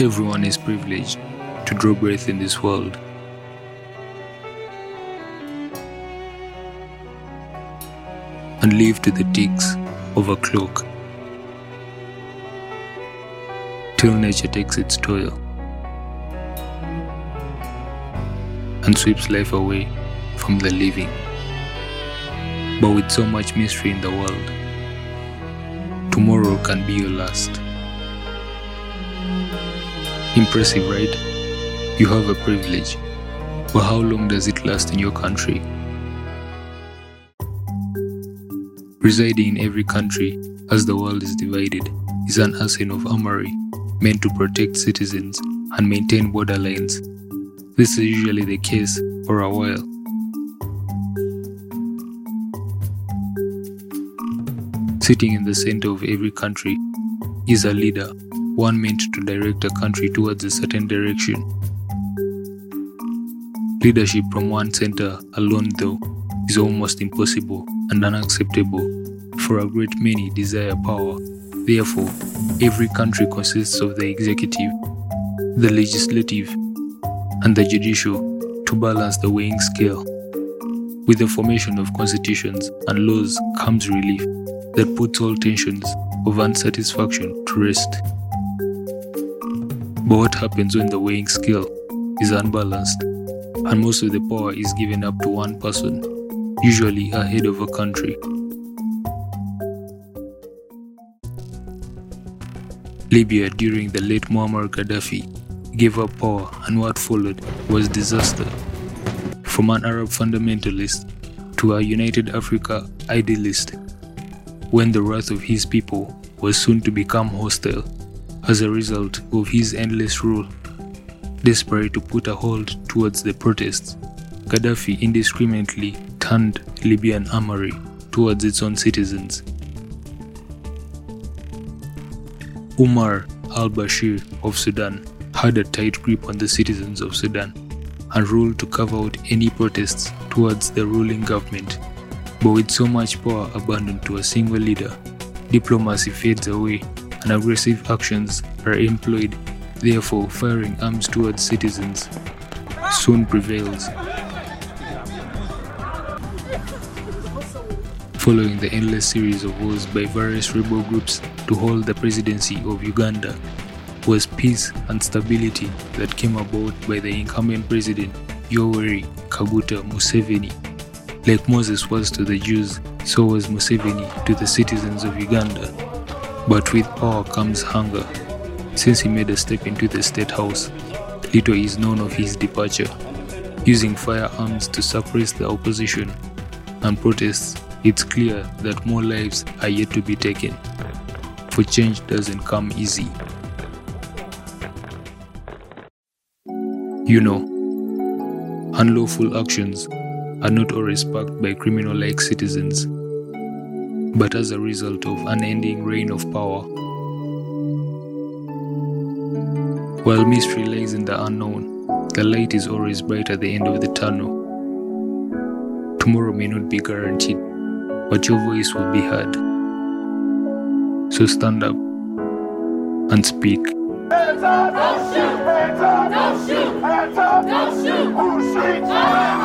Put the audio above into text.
everyone is privileged to draw breath in this world. And live to the ticks of a clock till nature takes its toil and sweeps life away from the living. But with so much mystery in the world, tomorrow can be your last. Impressive, right? You have a privilege. But how long does it last in your country? Residing in every country, as the world is divided, is an arsenal of armory meant to protect citizens and maintain borderlines. This is usually the case for a while. Sitting in the center of every country is a leader, one meant to direct a country towards a certain direction. Leadership from one center alone, though, is almost impossible and unacceptable, for a great many desire power. Therefore, every country consists of the executive, the legislative, and the judicial to balance the weighing scale. With the formation of constitutions and laws comes relief that puts all tensions of unsatisfaction to rest. But what happens when the weighing scale is unbalanced and most of the power is given up to one person, usually a head of a country? Libya during the late Muammar Gaddafi gave up power and what followed was disaster. From an Arab fundamentalist to a United Africa idealist, when the wrath of his people was soon to become hostile as a result of his endless rule. Desperate to put a hold towards the protests, Gaddafi indiscriminately turned Libyan armory towards its own citizens. Umar al Bashir of Sudan had a tight grip on the citizens of Sudan and ruled to carve out any protests towards the ruling government. But with so much power abandoned to a single leader, diplomacy fades away and aggressive actions are employed. Therefore, firing arms towards citizens soon prevails. Following the endless series of wars by various rebel groups to hold the presidency of Uganda, was peace and stability that came about by the incumbent president Yoweri Kaguta Museveni. Like Moses was to the Jews, so was Museveni to the citizens of Uganda. But with power comes hunger. Since he made a step into the state house, little is known of his departure. Using firearms to suppress the opposition and protests, it's clear that more lives are yet to be taken. For change doesn't come easy. You know, unlawful actions are not always sparked by criminal like citizens, but as a result of unending reign of power. While mystery lies in the unknown, the light is always bright at the end of the tunnel. Tomorrow may not be guaranteed, but your voice will be heard. So stand up and speak. Hands up! Don't shoot! Hands up! Don't shoot! Hands up! Don't shoot! Who's